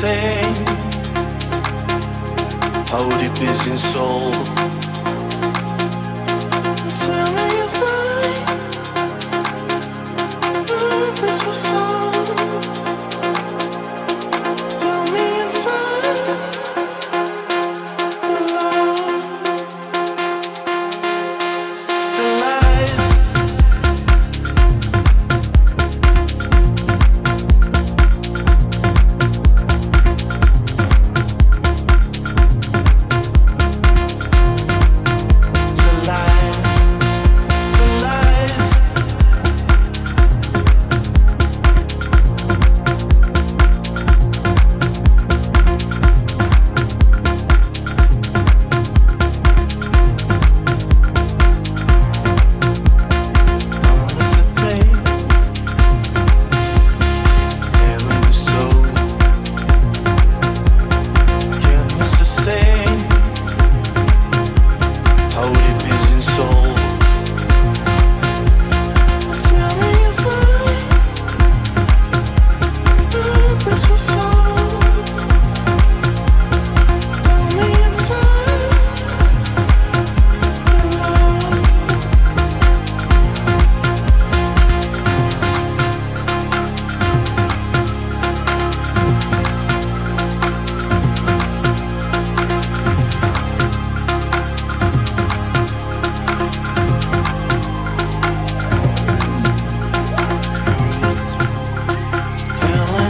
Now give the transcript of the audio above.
same. How deep is in soul?